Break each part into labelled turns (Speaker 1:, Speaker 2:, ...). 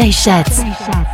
Speaker 1: Day
Speaker 2: Sheds.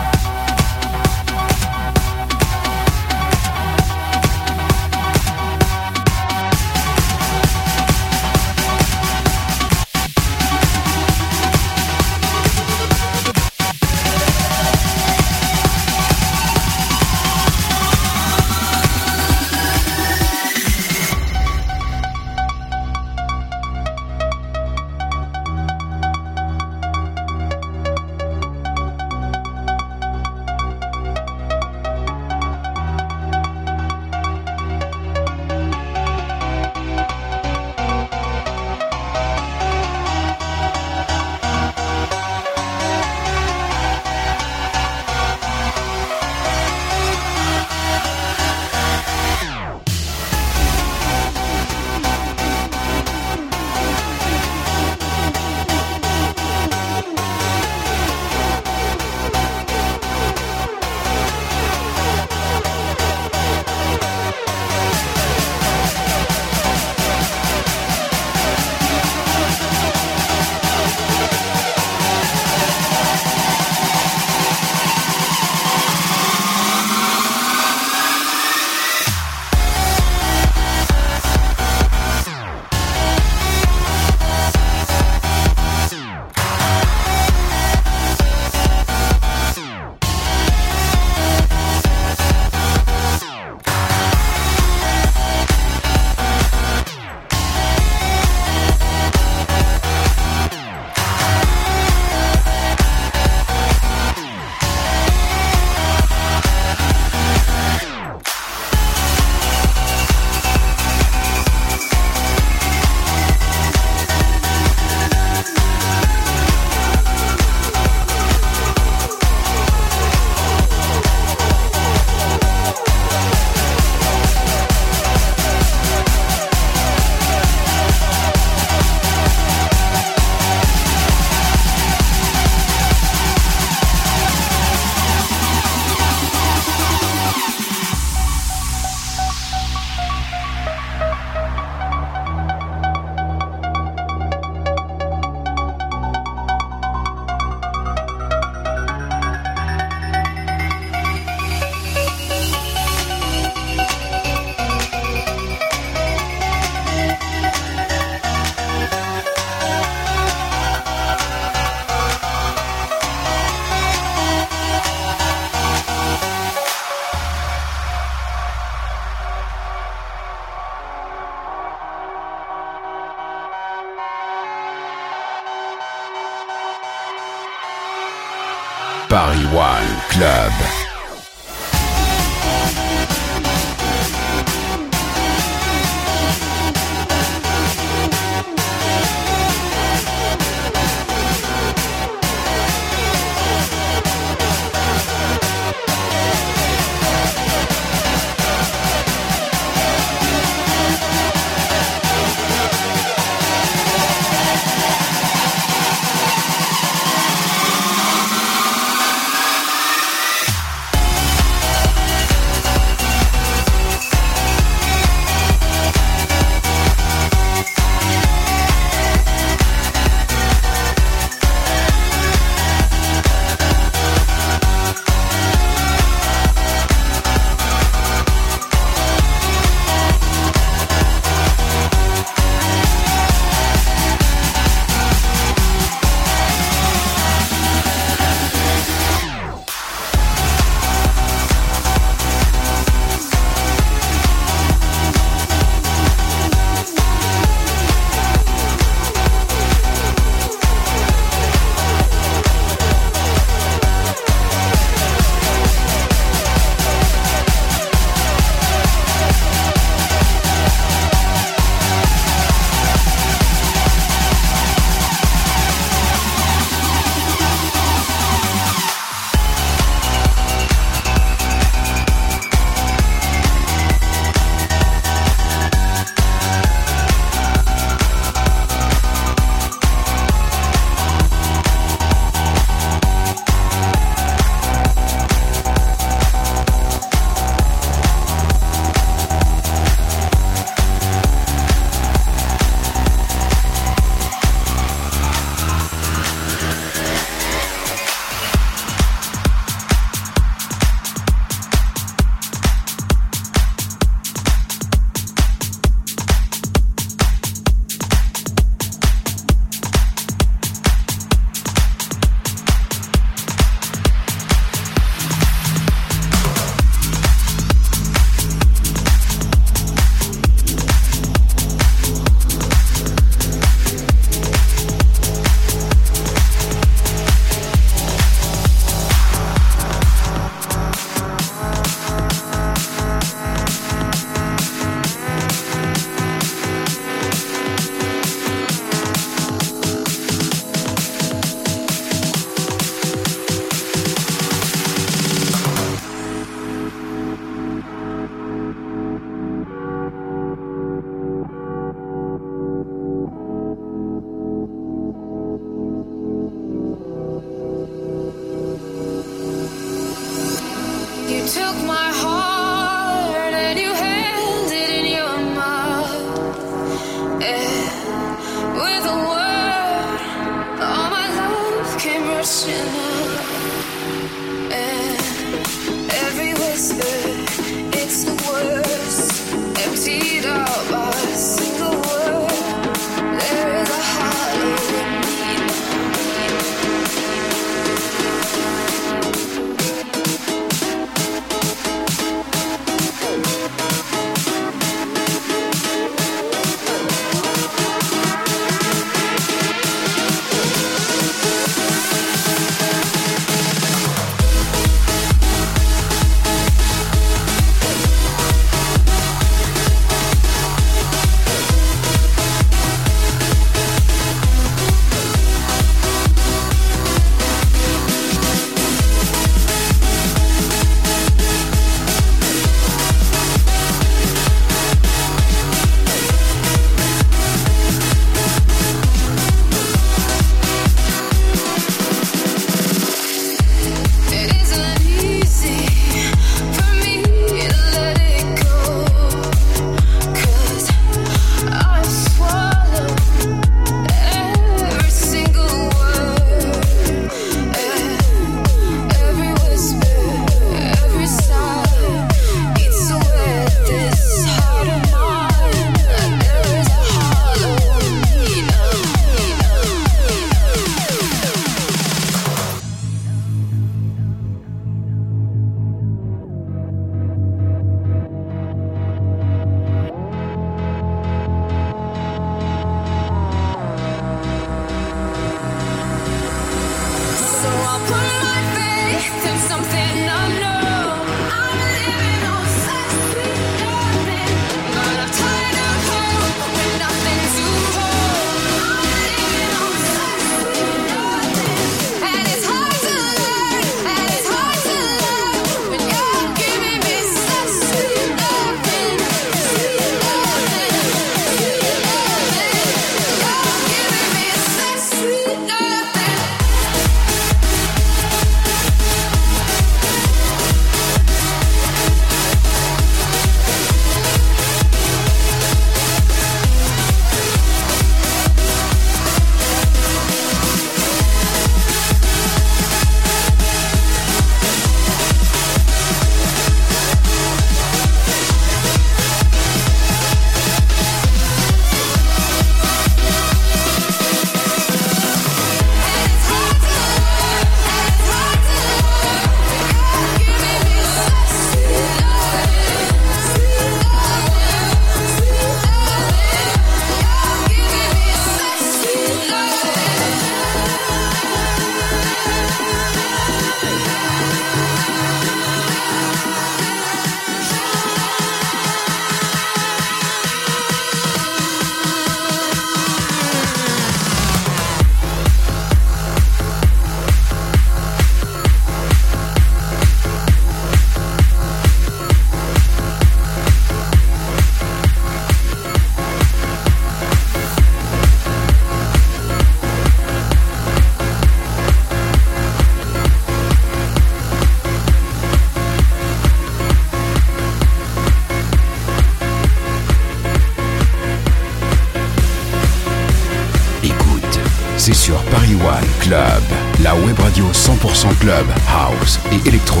Speaker 2: 100% club, house et électro.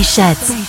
Speaker 1: Daishat.